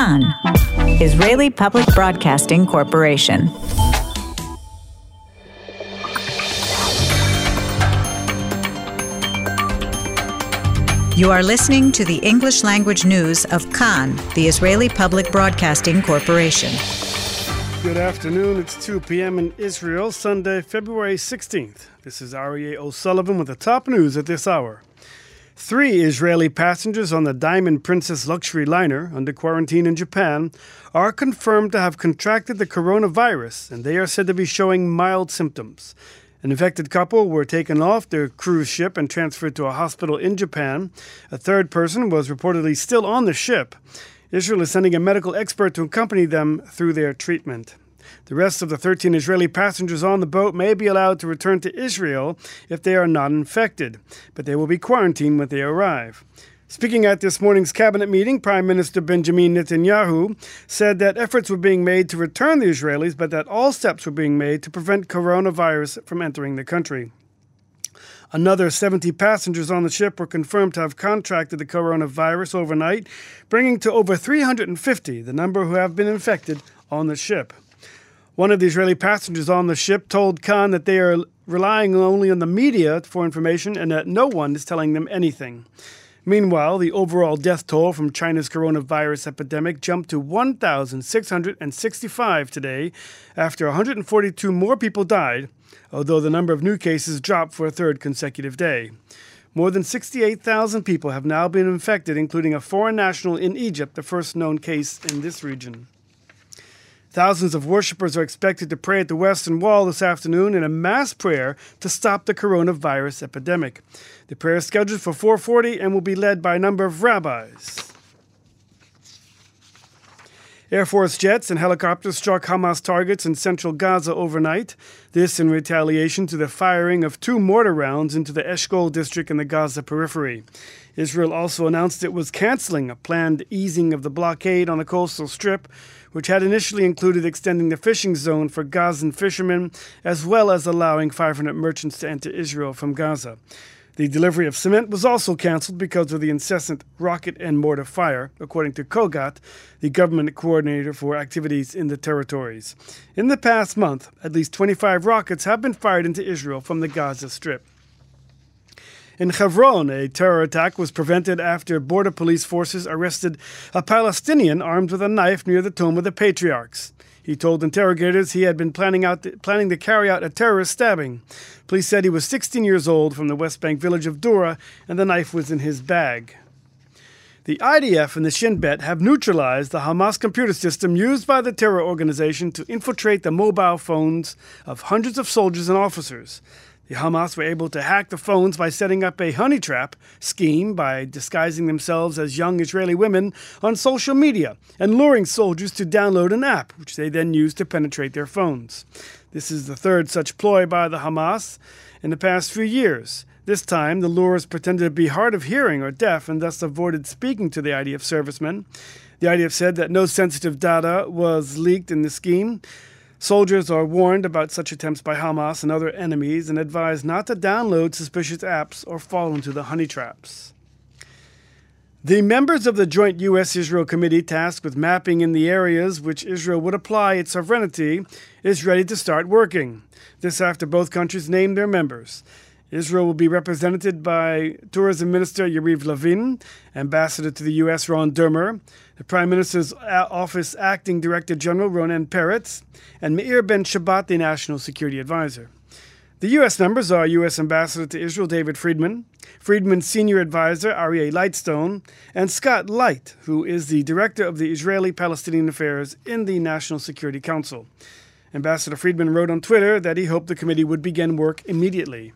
Kan, Israeli Public Broadcasting Corporation. You are listening to the English language news of Kan, the Israeli Public Broadcasting Corporation. Good afternoon. It's 2 p.m. in Israel, Sunday, February 16th. This is Aryeh O'Sullivan with the top news at this hour. Three Israeli passengers on the Diamond Princess luxury liner under quarantine in Japan are confirmed to have contracted the coronavirus, and they are said to be showing mild symptoms. An infected couple were taken off their cruise ship and transferred to a hospital in Japan. A third person was reportedly still on the ship. Israel is sending a medical expert to accompany them through their treatment. The rest of the 13 Israeli passengers on the boat may be allowed to return to Israel if they are not infected, but they will be quarantined when they arrive. Speaking at this morning's cabinet meeting, Prime Minister Benjamin Netanyahu said that efforts were being made to return the Israelis, but that all steps were being made to prevent coronavirus from entering the country. Another 70 passengers on the ship were confirmed to have contracted the coronavirus overnight, bringing to over 350 the number who have been infected on the ship. One of the Israeli passengers on the ship told Kan that they are relying only on the media for information and that no one is telling them anything. Meanwhile, the overall death toll from China's coronavirus epidemic jumped to 1,665 today after 142 more people died, although the number of new cases dropped for a third consecutive day. More than 68,000 people have now been infected, including a foreign national in Egypt, the first known case in this region. Thousands of worshippers are expected to pray at the Western Wall this afternoon in a mass prayer to stop the coronavirus epidemic. The prayer is scheduled for 4:40 and will be led by a number of rabbis. Air Force jets and helicopters struck Hamas targets in central Gaza overnight. This in retaliation to the firing of two mortar rounds into the Eshkol district in the Gaza periphery. Israel also announced it was canceling a planned easing of the blockade on the coastal strip, which had initially included extending the fishing zone for Gazan fishermen, as well as allowing 500 merchants to enter Israel from Gaza. The delivery of cement was also canceled because of the incessant rocket and mortar fire, according to COGAT, the government coordinator for activities in the territories. In the past month, at least 25 rockets have been fired into Israel from the Gaza Strip. In Hebron, a terror attack was prevented after border police forces arrested a Palestinian armed with a knife near the tomb of the patriarchs. He told interrogators he had been planning, out to, planning to carry out a terrorist stabbing. Police said he was 16 years old from the West Bank village of Dura, and the knife was in his bag. The IDF and the Shin Bet have neutralized the Hamas computer system used by the terror organization to infiltrate the mobile phones of hundreds of soldiers and officers. The Hamas were able to hack the phones by setting up a honey trap scheme by disguising themselves as young Israeli women on social media and luring soldiers to download an app, which they then used to penetrate their phones. This is the third such ploy by the Hamas in the past few years. This time, the lures pretended to be hard of hearing or deaf and thus avoided speaking to the IDF servicemen. The IDF said that no sensitive data was leaked in the scheme. Soldiers are warned about such attempts by Hamas and other enemies and advised not to download suspicious apps or fall into the honey traps. The members of the Joint U.S. Israel Committee tasked with mapping in the areas which Israel would apply its sovereignty is ready to start working. This after both countries named their members. Israel will be represented by Tourism Minister Yariv Levin, Ambassador to the U.S. Ron Dermer, the Prime Minister's Office Acting Director General Ronen Peretz, and Meir Ben Shabbat, the National Security Advisor. The U.S. members are U.S. Ambassador to Israel David Friedman, Friedman's Senior Advisor Aryeh Lightstone, and Scott Leith, who is the Director of the Israeli Palestinian Affairs in the National Security Council. Ambassador Friedman wrote on Twitter that he hoped the committee would begin work immediately.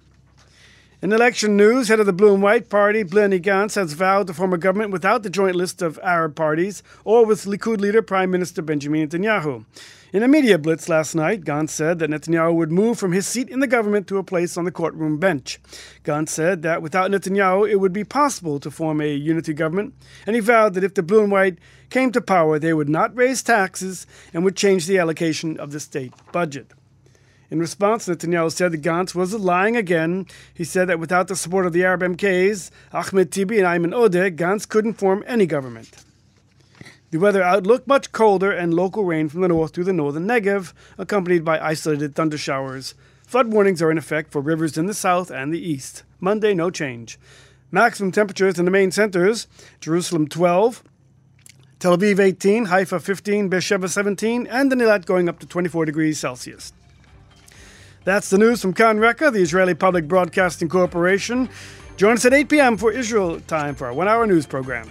In election news, head of the Blue and White Party, Benny Gantz, has vowed to form a government without the joint list of Arab parties or with Likud leader Prime Minister Benjamin Netanyahu. In a media blitz last night, Gantz said that Netanyahu would move from his seat in the government to a place on the courtroom bench. Gantz said that without Netanyahu, it would be possible to form a unity government, and he vowed that if the Blue and White came to power, they would not raise taxes and would change the allocation of the state budget. In response, Netanyahu said that Gantz was lying again. He said that without the support of the Arab MKs, Ahmed Tibi and Ayman Odeh, Gantz couldn't form any government. The weather outlook much colder and local rain from the north to the northern Negev, accompanied by isolated thunder showers. Flood warnings are in effect for rivers in the south and the east. Monday, no change. Maximum temperatures in the main centers Jerusalem 12, Tel Aviv 18, Haifa 15, Beersheba 17, and the Eilat going up to 24 degrees Celsius. That's the news from Kan Reka, the Israeli Public Broadcasting Corporation. Join us at 8 p.m. for Israel time for our one hour news program.